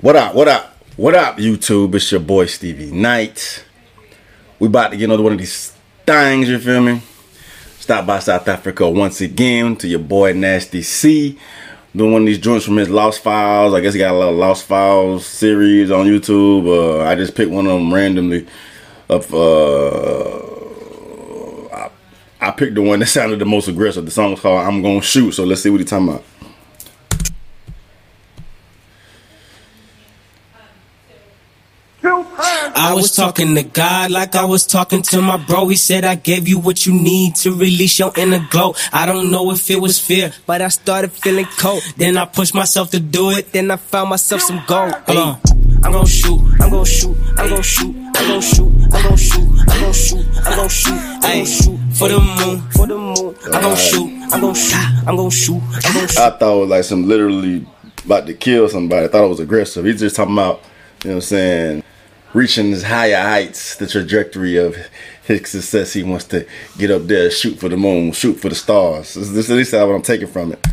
What up? What up? What up, YouTube? It's your boy Stevie Knight. We about to get another one of these things, you feel me? Stop by South Africa once again to your boy Nasty C. Doing one of these joints from his Lost Files. I guess he got a lot of Lost Files series on YouTube. Uh, I just picked one of them randomly. Of uh, I, I picked the one that sounded the most aggressive. The song was called "I'm Gonna Shoot." So let's see what he's talking about. I was talking to God like I was talking to my bro. He said, I gave you what you need to release your inner glow. I don't know if it was fear, but I started feeling cold. Then I pushed myself to do it. Then I found myself some gold. Hold on. I'm gonna shoot, I'm gonna shoot, I'm gonna shoot, I'm gonna shoot, I'm gonna shoot, I'm gonna shoot, I'm gonna shoot, I'm gonna shoot for the moon, for the moon. I'm gonna shoot, I'm gonna shoot, I'm gonna shoot, I'm gonna shoot. I thought it was like some literally about to kill somebody. I thought it was aggressive. He's just talking about, you know what I'm saying, reaching his higher heights, the trajectory of his success. He wants to get up there, shoot for the moon, shoot for the stars. This, this at least what I'm taking from it.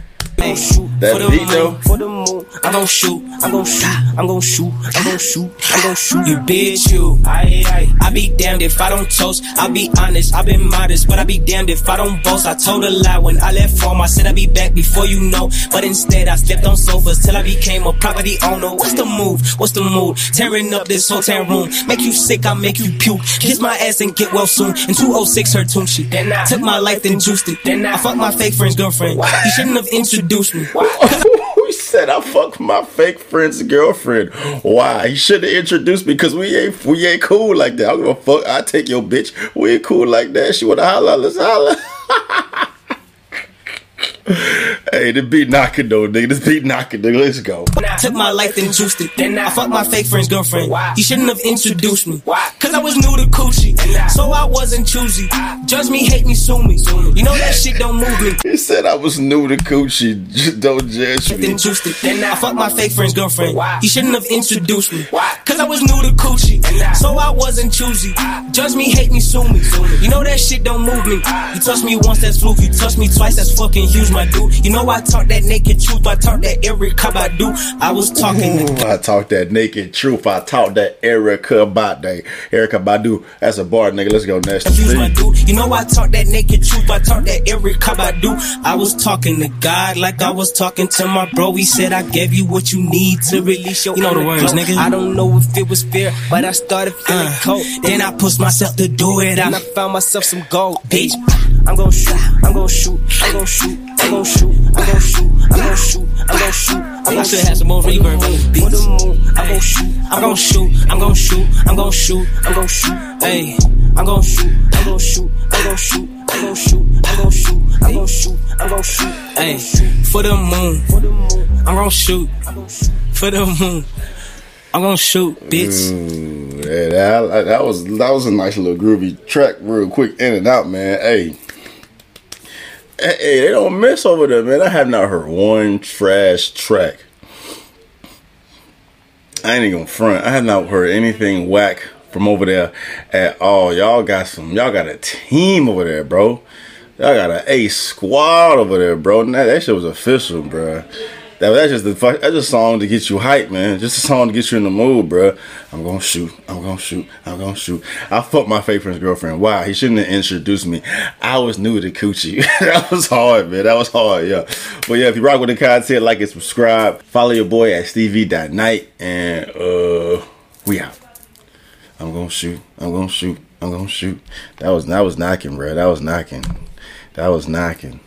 That for the beat, moon, though. for the moon. I'm gonna shoot, I'm gonna shoot, I'm gonna shoot, I'm gonna shoot, I'm gonna shoot. You bitch, you. I, I, I be damned if I don't toast. I'll be honest, I've been modest, but I be damned if I don't boast. I told a lie when I left home. I said I'd be back before you know, but instead I slept on sofas till I became a property owner. What's the move? What's the mood? Tearing up this hotel room, make you sick, I make you puke. Kiss my ass and get well soon. In 206 her tune shit. Then I took my life then juiced it. Then I fucked my fake friend's girlfriend. You shouldn't have introduced me. he said I fucked my fake friend's girlfriend. Why? He should have introduced me because we ain't we ain't cool like that. I don't give a fuck. I take your bitch. We ain't cool like that. She wanna holla, let's holla. hey, the beat knocking though, nigga. This beat knocking, nigga. Let's go. Took my life and juiced it. Then I fucked my fake friend's girlfriend. Why? He shouldn't have introduced me. Cause I was new to coochie. I wasn't choosy. Judge me, hate me, sue me. You know that shit don't move me. He said I was new to coochie. Just don't judge me. Then juiced it. Then I fucked my fake friend's girlfriend. He shouldn't have introduced me. Cause I was new to coochie. So I wasn't choosy. Judge me, hate me, sue me. You know that shit don't move me. You touch me once, that's fluke. You touch me twice, that's fucking huge, my dude. You know I talk that naked truth. I talk that Erykah Badu. I was talking Ooh, I talk that naked truth. I talk that Erykah Badu. Erykah Badu. That's a bar, nigga. Let's go next. Use my dude. You know I talk that naked truth. I talk that Erykah Badu. I was talking to God like I was talking to my bro. He said I gave you what you need to release your. You know the words, nigga. I don't know if it was fair, but I started feeling cold. Then I pushed myself to do it. And I found myself some gold, bitch. I'm gonna shoot. I'm gonna shoot. I'm gonna shoot. I'm gonna shoot. I'm gonna shoot. I'm gonna shoot. I'm gonna shoot. I'm gonna should have some more reverb on the beats. I'm gonna shoot. I'm gonna shoot. I'm gonna shoot. I'm gonna shoot. I'm gonna shoot. Hey, I'm gonna shoot. I'm gonna shoot. I'm gonna shoot. I'm gonna shoot. I'm gonna shoot. I'm gonna shoot. I'm gonna shoot. Hey, for the moon. For the moon. I'm gonna shoot. For the moon. I'm gonna shoot, bitch. Ooh, yeah, that, that was that was a nice little groovy track, real quick in and out, man. Hey, hey, hey, they don't miss over there, man. I have not heard one trash track. I ain't even gonna front. I have not heard anything whack from over there at all. Y'all got some. Y'all got a team over there, bro. Y'all got an A squad over there, bro. That, that shit was official, bro. That, that's just the fuck. That's a song to get you hype, man. Just a song to get you in the mood, bro. I'm gonna shoot. I'm gonna shoot. I'm gonna shoot. I fucked my friend's girlfriend. Wow, he shouldn't have introduced me. I was new to coochie. that was hard, man. That was hard, yeah. But yeah, if you rock with the content, like and subscribe. Follow your boy at stevie.night. And uh we out. I'm gonna shoot. I'm gonna shoot. I'm gonna shoot. That was that was knocking, bro. That was knocking. That was knocking.